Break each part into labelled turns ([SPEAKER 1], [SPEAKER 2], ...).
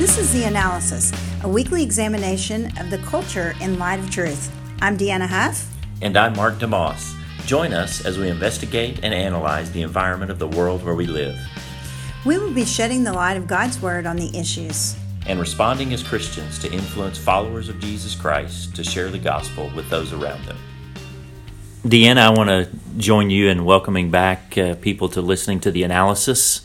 [SPEAKER 1] This is The Analysis, a weekly examination of the culture in light of truth. I'm Deanna Huff.
[SPEAKER 2] And I'm Mark DeMoss. Join us as we investigate and analyze the environment of the world where we live.
[SPEAKER 1] We will be shedding the light of God's Word on the issues
[SPEAKER 2] and responding as Christians to influence followers of Jesus Christ to share the gospel with those around them. Deanna, I want to join you in welcoming back uh, people to listening to the analysis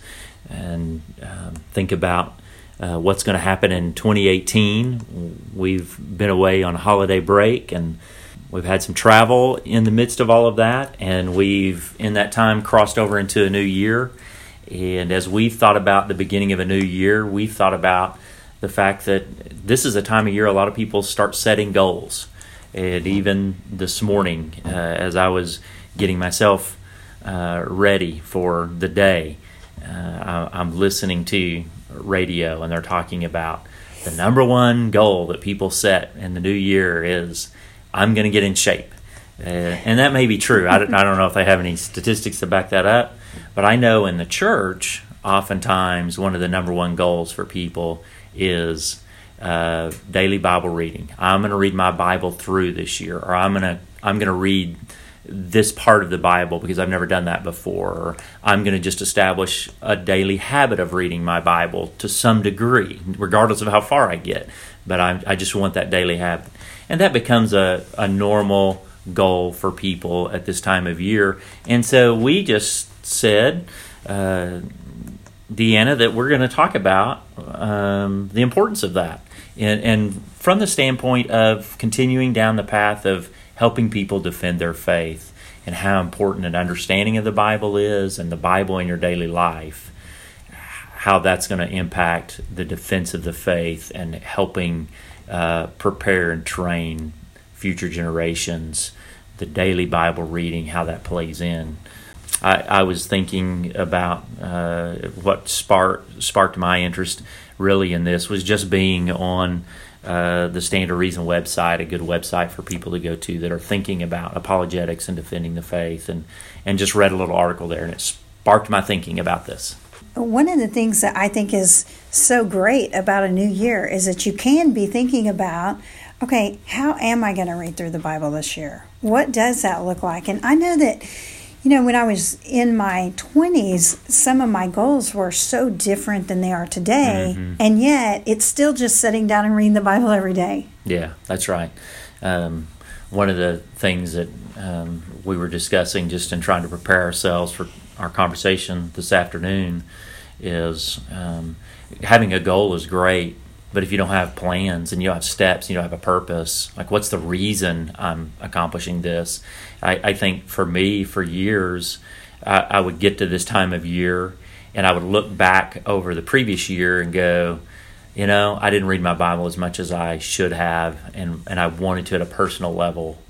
[SPEAKER 2] and uh, think about uh, what's going to happen in 2018. We've been away on holiday break and we've had some travel in the midst of all of that, and we've, in that time, crossed over into a new year. And as we've thought about the beginning of a new year, we've thought about the fact that this is a time of year a lot of people start setting goals. And even this morning, uh, as I was getting myself uh, ready for the day, uh, I, am listening to radio and they're talking about the number one goal that people set in the new year is I'm going to get in shape. Uh, and that may be true. I don't, I don't know if they have any statistics to back that up, but I know in the church, oftentimes one of the number one goals for people is uh, daily Bible reading. I'm going to read my Bible through this year, or I'm going to I'm going to read this part of the Bible because I've never done that before. Or I'm going to just establish a daily habit of reading my Bible to some degree, regardless of how far I get. But I, I just want that daily habit. And that becomes a, a normal goal for people at this time of year. And so we just said, uh, Deanna, that we're going to talk about um, the importance of that. And, and from the standpoint of continuing down the path of helping people defend their faith and how important an understanding of the Bible is and the Bible in your daily life, how that's going to impact the defense of the faith and helping uh, prepare and train future generations, the daily Bible reading, how that plays in. I, I was thinking about uh, what sparked sparked my interest really in this was just being on uh, the Stand to Reason website, a good website for people to go to that are thinking about apologetics and defending the faith, and and just read a little article there, and it sparked my thinking about this.
[SPEAKER 1] One of the things that I think is so great about a new year is that you can be thinking about, okay, how am I going to read through the Bible this year? What does that look like? And I know that you know, when I was in my 20s, some of my goals were so different than they are today. Mm-hmm. And yet, it's still just sitting down and reading the Bible every day.
[SPEAKER 2] Yeah, that's right. Um, one of the things that um, we were discussing just in trying to prepare ourselves for our conversation this afternoon is um, having a goal is great, but if you don't have plans and you don't have steps, you don't have a purpose, like what's the reason I'm accomplishing this? I, I think for me, for years, I, I would get to this time of year and I would look back over the previous year and go, you know, I didn't read my Bible as much as I should have, and, and I wanted to at a personal level.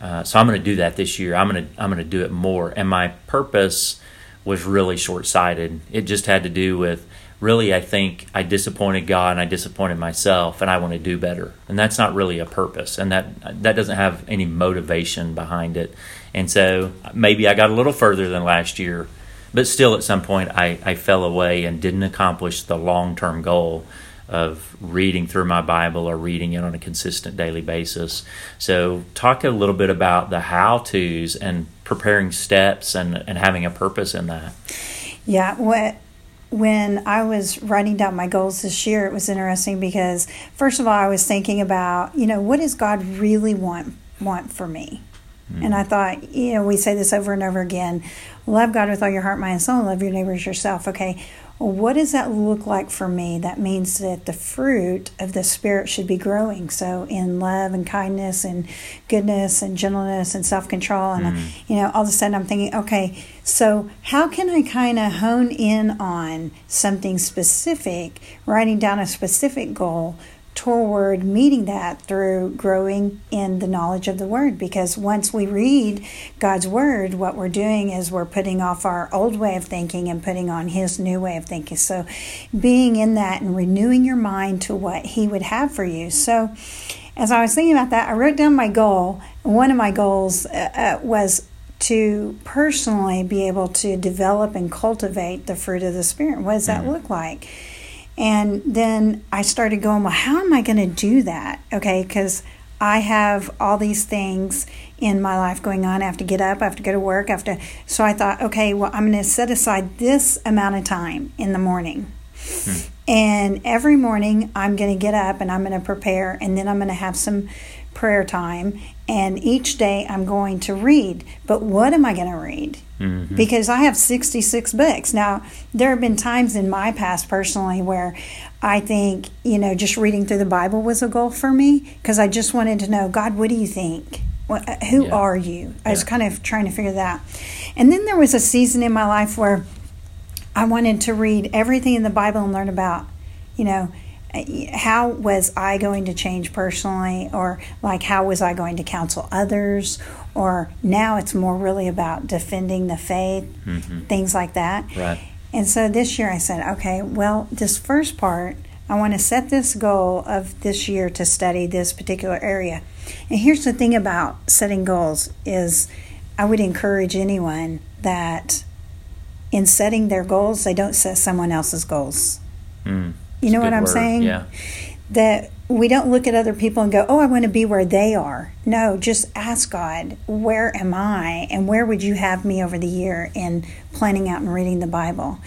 [SPEAKER 2] Uh, so I'm going to do that this year. I'm going to I'm going to do it more. And my purpose was really short sighted. It just had to do with really, I think I disappointed God and I disappointed myself, and I want to do better. And that's not really a purpose, and that that doesn't have any motivation behind it. And so maybe I got a little further than last year, but still, at some point, I, I fell away and didn't accomplish the long term goal of reading through my Bible or reading it on a consistent daily basis. So, talk a little bit about the how to's and preparing steps and, and having a purpose in that.
[SPEAKER 1] Yeah, what when I was writing down my goals this year, it was interesting because first of all, I was thinking about, you know, what does God really want want for me? Mm. And I thought, you know, we say this over and over again love God with all your heart, mind, and soul, love your neighbors yourself. Okay, well, what does that look like for me? That means that the fruit of the Spirit should be growing. So, in love and kindness and goodness and gentleness and self control. And, mm. you know, all of a sudden I'm thinking, okay, so how can I kind of hone in on something specific, writing down a specific goal toward meeting that through growing in the knowledge of the Word. Because once we read God's Word, what we're doing is we're putting off our old way of thinking and putting on His new way of thinking. So, being in that and renewing your mind to what He would have for you. So, as I was thinking about that, I wrote down my goal. One of my goals uh, uh, was to personally be able to develop and cultivate the fruit of the Spirit. What does that mm-hmm. look like? And then I started going, well, how am I going to do that? Okay, because I have all these things in my life going on. I have to get up, I have to go to work, I have to. So I thought, okay, well, I'm going to set aside this amount of time in the morning. Hmm. And every morning I'm going to get up and I'm going to prepare, and then I'm going to have some prayer time. And each day I'm going to read. But what am I going to read? Mm-hmm. Because I have 66 books. Now, there have been times in my past personally where I think, you know, just reading through the Bible was a goal for me because I just wanted to know, God, what do you think? What, who yeah. are you? I was kind of trying to figure that. And then there was a season in my life where I wanted to read everything in the Bible and learn about, you know, how was I going to change personally, or like how was I going to counsel others, or now it's more really about defending the faith, mm-hmm. things like that.
[SPEAKER 2] Right.
[SPEAKER 1] And so this year I said, okay, well, this first part, I want to set this goal of this year to study this particular area. And here's the thing about setting goals is I would encourage anyone that in setting their goals, they don't set someone else's goals. Mm, you know what I'm
[SPEAKER 2] word.
[SPEAKER 1] saying?
[SPEAKER 2] Yeah.
[SPEAKER 1] That we don't look at other people and go, "Oh, I want to be where they are." No, just ask God, "Where am I, and where would you have me over the year in planning out and reading the Bible?"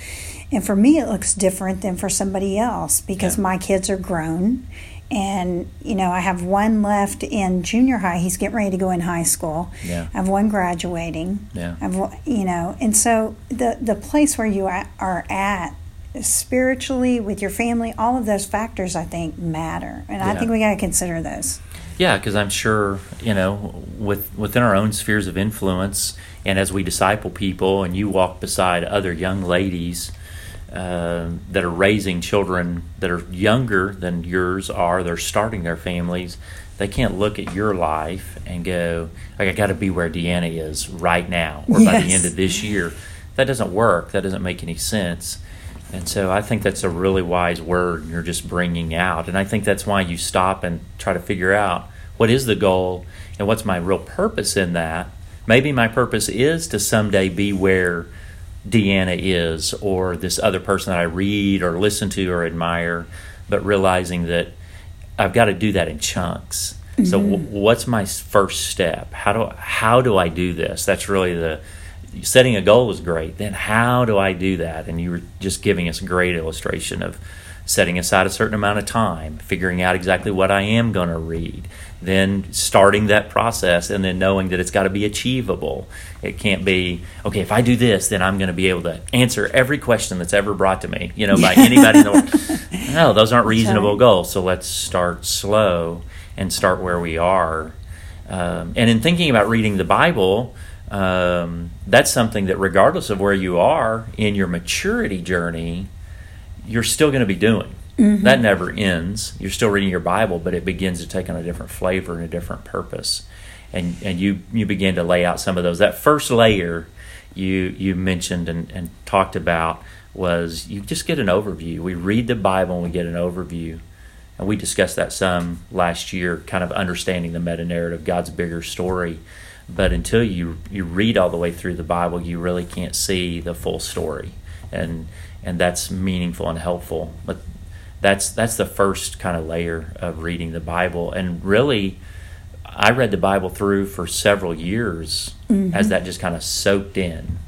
[SPEAKER 1] And for me, it looks different than for somebody else because yeah. my kids are grown and you know i have one left in junior high he's getting ready to go in high school
[SPEAKER 2] yeah.
[SPEAKER 1] i have one graduating
[SPEAKER 2] yeah
[SPEAKER 1] i've you know and so the the place where you are at spiritually with your family all of those factors i think matter and yeah. i think we got to consider those
[SPEAKER 2] yeah because i'm sure you know with within our own spheres of influence and as we disciple people and you walk beside other young ladies uh, that are raising children that are younger than yours are, they're starting their families, they can't look at your life and go, like, I got to be where Deanna is right now or yes. by the end of this year. That doesn't work. That doesn't make any sense. And so I think that's a really wise word you're just bringing out. And I think that's why you stop and try to figure out what is the goal and what's my real purpose in that. Maybe my purpose is to someday be where Deanna is or this other person that I read or listen to or admire, but realizing that I've got to do that in chunks. Mm-hmm. So w- what's my first step? How do how do I do this? That's really the setting a goal is great. Then how do I do that? And you were just giving us a great illustration of setting aside a certain amount of time, figuring out exactly what I am going to read, then starting that process and then knowing that it's got to be achievable. It can't be, okay, if I do this, then I'm going to be able to answer every question that's ever brought to me, you know, by anybody in the world. No, those aren't reasonable goals. So let's start slow and start where we are. Um, and in thinking about reading the Bible, um, that's something that regardless of where you are in your maturity journey, you're still going to be doing. Mm-hmm. That never ends. You're still reading your Bible, but it begins to take on a different flavor and a different purpose. And and you you begin to lay out some of those. That first layer you you mentioned and, and talked about was you just get an overview. We read the Bible and we get an overview. And we discussed that some last year, kind of understanding the meta narrative, God's bigger story. But until you you read all the way through the Bible, you really can't see the full story. And and that's meaningful and helpful. But that's that's the first kind of layer of reading the Bible, and really, I read the Bible through for several years mm-hmm. as that just kind of soaked in,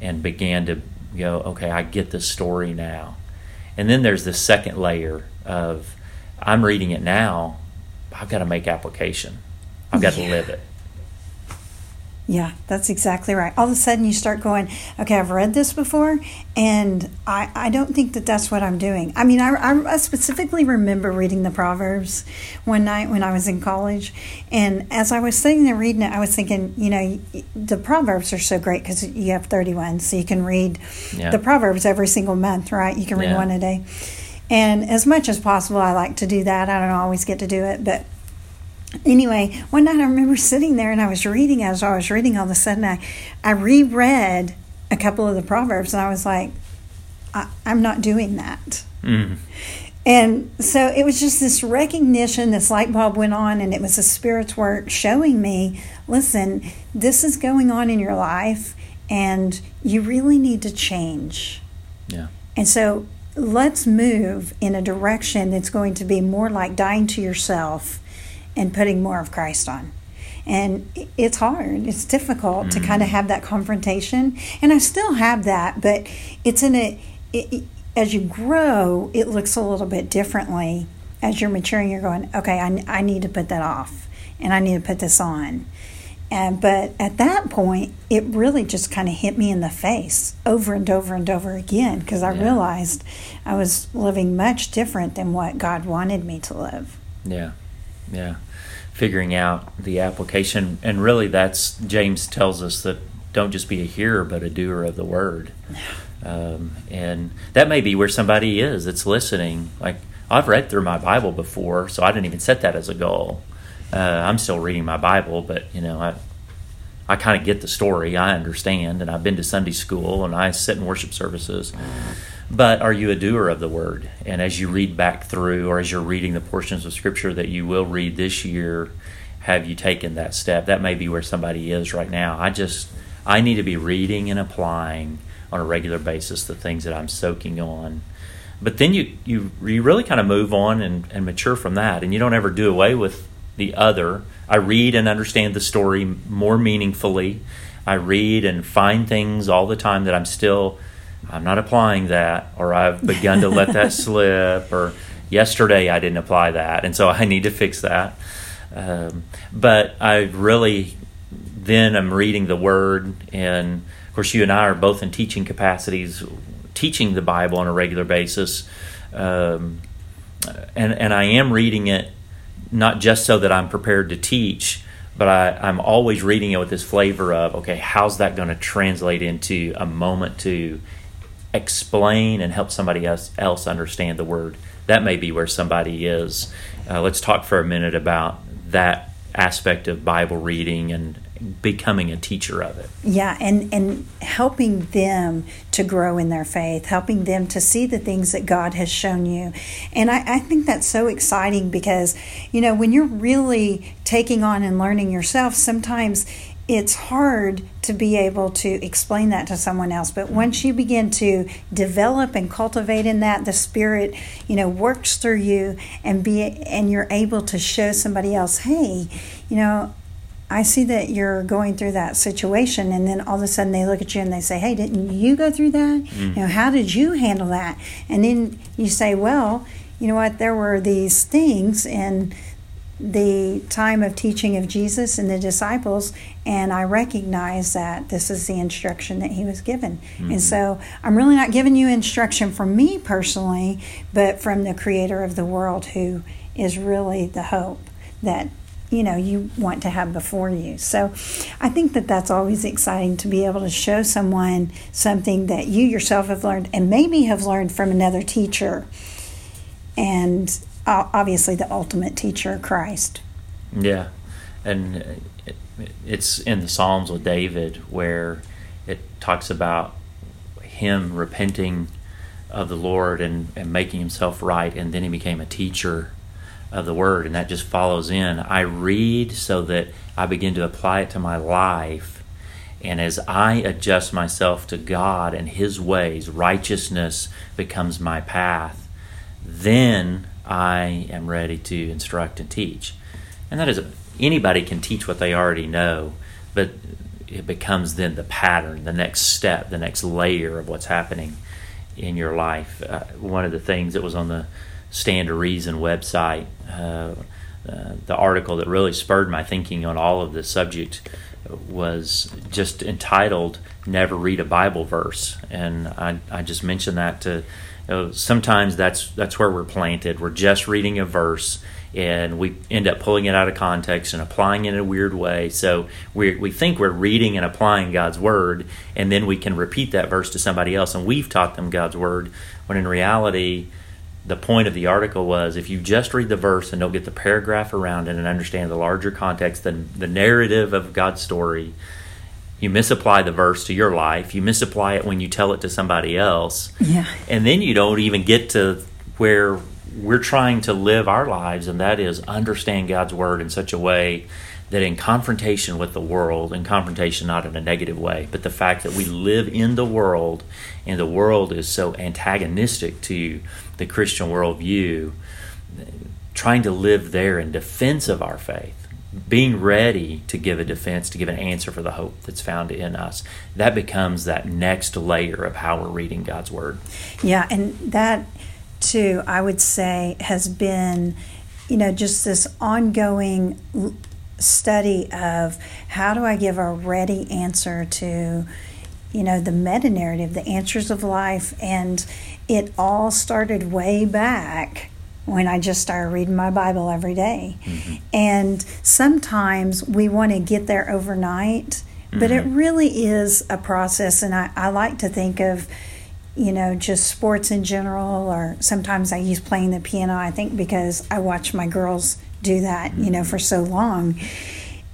[SPEAKER 2] and began to go, okay, I get the story now, and then there's the second layer of I'm reading it now, I've got to make application, I've got yeah. to live it.
[SPEAKER 1] Yeah, that's exactly right. All of a sudden, you start going, okay, I've read this before, and I, I don't think that that's what I'm doing. I mean, I, I specifically remember reading the Proverbs one night when I was in college. And as I was sitting there reading it, I was thinking, you know, the Proverbs are so great because you have 31, so you can read yeah. the Proverbs every single month, right? You can read yeah. one a day. And as much as possible, I like to do that. I don't always get to do it, but anyway, one night I remember sitting there and I was reading as I was reading, all of a sudden I, I reread a couple of the Proverbs and I was like, I, am not doing that. Mm. And so it was just this recognition, this light bulb went on, and it was the Spirit's work showing me listen, this is going on in your life, and you really need to change.
[SPEAKER 2] Yeah.
[SPEAKER 1] And so let's move in a direction that's going to be more like dying to yourself and putting more of Christ on. And it's hard. It's difficult mm-hmm. to kind of have that confrontation. And I still have that, but it's in a, it, as you grow, it looks a little bit differently. As you're maturing, you're going, okay, I, I need to put that off and I need to put this on. And, but at that point, it really just kind of hit me in the face over and over and over again because I yeah. realized I was living much different than what God wanted me to live.
[SPEAKER 2] Yeah, yeah. Figuring out the application. And really, that's James tells us that don't just be a hearer, but a doer of the word. Um, and that may be where somebody is that's listening. Like, I've read through my Bible before, so I didn't even set that as a goal. Uh, I'm still reading my Bible, but you know, I I kind of get the story. I understand, and I've been to Sunday school and I sit in worship services. But are you a doer of the word? And as you read back through, or as you're reading the portions of Scripture that you will read this year, have you taken that step? That may be where somebody is right now. I just I need to be reading and applying on a regular basis the things that I'm soaking on. But then you you, you really kind of move on and, and mature from that, and you don't ever do away with the other. I read and understand the story more meaningfully. I read and find things all the time that I'm still I'm not applying that or I've begun to let that slip or yesterday I didn't apply that and so I need to fix that. Um, but I really then I'm reading the word and of course you and I are both in teaching capacities teaching the Bible on a regular basis um, and and I am reading it not just so that I'm prepared to teach, but I, I'm always reading it with this flavor of, okay, how's that going to translate into a moment to explain and help somebody else, else understand the word? That may be where somebody is. Uh, let's talk for a minute about that aspect of Bible reading and becoming a teacher of it.
[SPEAKER 1] Yeah, and and helping them to grow in their faith, helping them to see the things that God has shown you. And I, I think that's so exciting because, you know, when you're really taking on and learning yourself, sometimes it's hard to be able to explain that to someone else but once you begin to develop and cultivate in that the spirit you know works through you and be and you're able to show somebody else hey you know I see that you're going through that situation, and then all of a sudden they look at you and they say, "Hey, didn't you go through that? Mm. You know, how did you handle that?" And then you say, "Well, you know what? There were these things in the time of teaching of Jesus and the disciples, and I recognize that this is the instruction that he was given. Mm-hmm. And so I'm really not giving you instruction from me personally, but from the creator of the world who is really the hope that you know you want to have before you. So i think that that's always exciting to be able to show someone something that you yourself have learned and maybe have learned from another teacher and uh, obviously the ultimate teacher christ.
[SPEAKER 2] Yeah. And it's in the psalms with david where it talks about him repenting of the lord and, and making himself right and then he became a teacher of the word, and that just follows in. I read so that I begin to apply it to my life. And as I adjust myself to God and His ways, righteousness becomes my path. Then I am ready to instruct and teach. And that is, anybody can teach what they already know, but it becomes then the pattern, the next step, the next layer of what's happening in your life. Uh, one of the things that was on the Stand to Reason website. Uh, uh, the article that really spurred my thinking on all of this subject was just entitled "Never Read a Bible Verse," and I, I just mentioned that to. You know, sometimes that's that's where we're planted. We're just reading a verse, and we end up pulling it out of context and applying it in a weird way. So we we think we're reading and applying God's word, and then we can repeat that verse to somebody else, and we've taught them God's word. When in reality, the point of the article was if you just read the verse and don't get the paragraph around it and understand the larger context, the, the narrative of God's story, you misapply the verse to your life. You misapply it when you tell it to somebody else.
[SPEAKER 1] Yeah.
[SPEAKER 2] And then you don't even get to where we're trying to live our lives, and that is understand God's word in such a way that in confrontation with the world, in confrontation not in a negative way, but the fact that we live in the world and the world is so antagonistic to the Christian worldview, trying to live there in defense of our faith, being ready to give a defense, to give an answer for the hope that's found in us, that becomes that next layer of how we're reading God's Word.
[SPEAKER 1] Yeah, and that too, I would say, has been, you know, just this ongoing study of how do I give a ready answer to, you know, the meta narrative, the answers of life. And it all started way back when I just started reading my Bible every day. Mm-hmm. And sometimes we want to get there overnight, but mm-hmm. it really is a process. And I, I like to think of, you know, just sports in general, or sometimes I use playing the piano, I think, because I watch my girls do that, you know, for so long.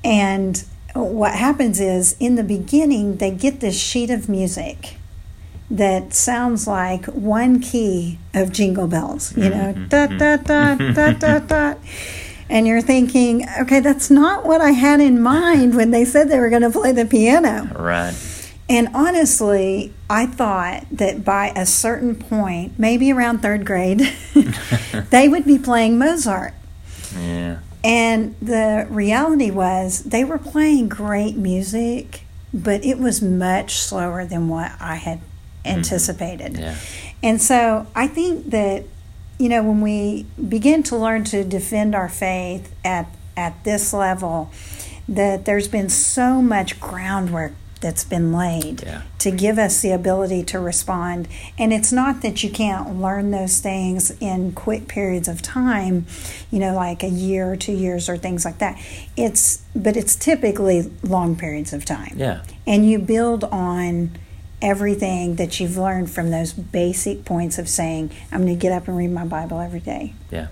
[SPEAKER 1] And what happens is in the beginning, they get this sheet of music that sounds like one key of jingle bells, you know, mm-hmm. da da da da da mm-hmm. da. And you're thinking, okay, that's not what I had in mind when they said they were going to play the piano.
[SPEAKER 2] Right.
[SPEAKER 1] And honestly, I thought that by a certain point, maybe around third grade, they would be playing Mozart.
[SPEAKER 2] Yeah.
[SPEAKER 1] And the reality was they were playing great music, but it was much slower than what I had mm-hmm. anticipated.
[SPEAKER 2] Mm-hmm. Yeah.
[SPEAKER 1] And so I think that, you know, when we begin to learn to defend our faith at, at this level, that there's been so much groundwork that's been laid
[SPEAKER 2] yeah.
[SPEAKER 1] to give us the ability to respond. And it's not that you can't learn those things in quick periods of time, you know, like a year or two years or things like that. It's but it's typically long periods of time.
[SPEAKER 2] Yeah.
[SPEAKER 1] And you build on everything that you've learned from those basic points of saying, I'm going to get up and read my Bible every day.
[SPEAKER 2] Yeah.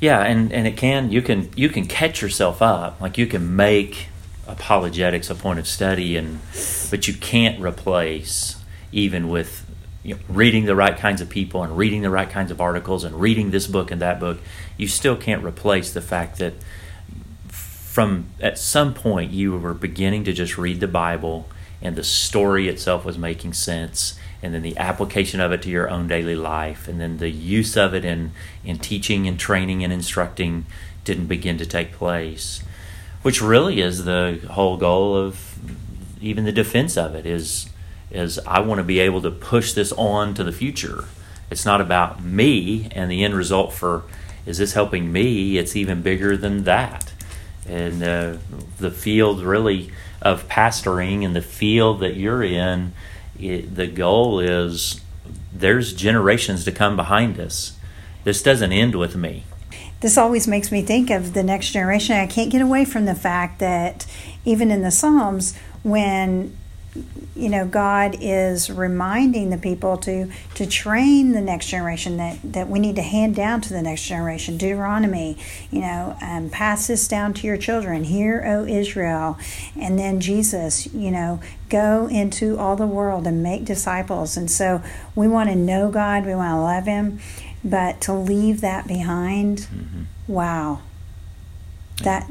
[SPEAKER 2] Yeah, and, and it can you can you can catch yourself up. Like you can make apologetics a point of study, and but you can't replace even with you know, reading the right kinds of people and reading the right kinds of articles and reading this book and that book. You still can't replace the fact that from at some point you were beginning to just read the Bible and the story itself was making sense and then the application of it to your own daily life and then the use of it in in teaching and training and instructing didn't begin to take place which really is the whole goal of even the defense of it is is I want to be able to push this on to the future. It's not about me and the end result for is this helping me? It's even bigger than that. And uh, the field really of pastoring and the field that you're in, it, the goal is there's generations to come behind us. This doesn't end with me
[SPEAKER 1] this always makes me think of the next generation. I can't get away from the fact that even in the Psalms, when you know God is reminding the people to to train the next generation that that we need to hand down to the next generation. Deuteronomy, you know, um, pass this down to your children. Hear, O Israel, and then Jesus, you know, go into all the world and make disciples. And so we want to know God. We want to love Him. But to leave that behind, mm-hmm. wow. That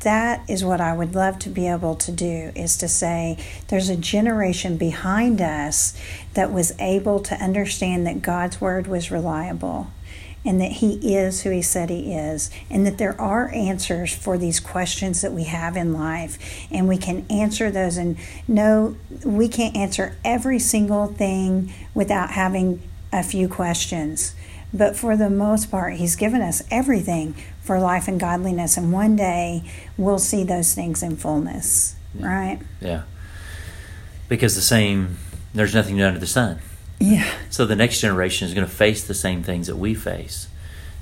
[SPEAKER 1] that is what I would love to be able to do is to say there's a generation behind us that was able to understand that God's word was reliable and that he is who he said he is and that there are answers for these questions that we have in life and we can answer those and no we can't answer every single thing without having a few questions but for the most part, He's given us everything for life and godliness. And one day we'll see those things in fullness,
[SPEAKER 2] yeah.
[SPEAKER 1] right?
[SPEAKER 2] Yeah. Because the same, there's nothing new under the sun.
[SPEAKER 1] Yeah.
[SPEAKER 2] So the next generation is going to face the same things that we face.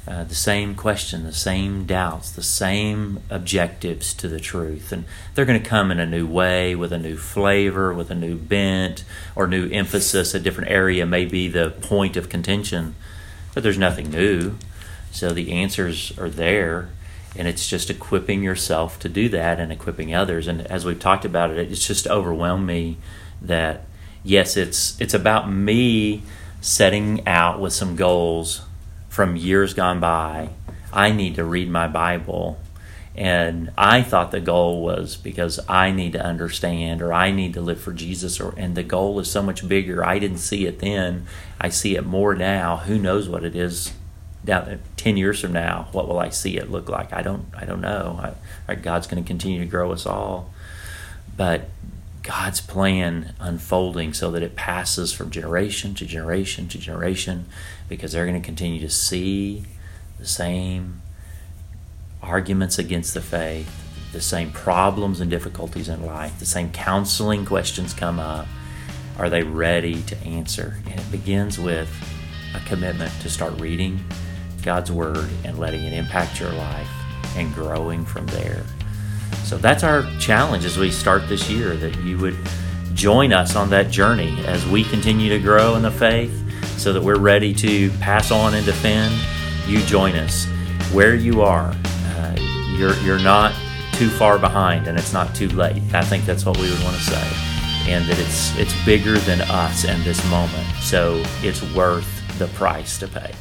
[SPEAKER 2] Uh, the same question, the same doubts, the same objectives to the truth. And they're going to come in a new way, with a new flavor, with a new bent, or new emphasis. A different area may be the point of contention but there's nothing new. So the answers are there, and it's just equipping yourself to do that and equipping others. And as we've talked about it, it's just overwhelmed me that yes, it's it's about me setting out with some goals from years gone by. I need to read my Bible And I thought the goal was because I need to understand or I need to live for Jesus or and the goal is so much bigger. I didn't see it then. I see it more now. Who knows what it is down 10 years from now what will i see it look like i don't i don't know I, god's going to continue to grow us all but god's plan unfolding so that it passes from generation to generation to generation because they're going to continue to see the same arguments against the faith, the same problems and difficulties in life, the same counseling questions come up. Are they ready to answer? And it begins with a commitment to start reading God's Word and letting it impact your life and growing from there. So that's our challenge as we start this year that you would join us on that journey as we continue to grow in the faith so that we're ready to pass on and defend. You join us where you are you're you're not too far behind and it's not too late. I think that's what we would want to say. And that it's it's bigger than us in this moment. So it's worth the price to pay.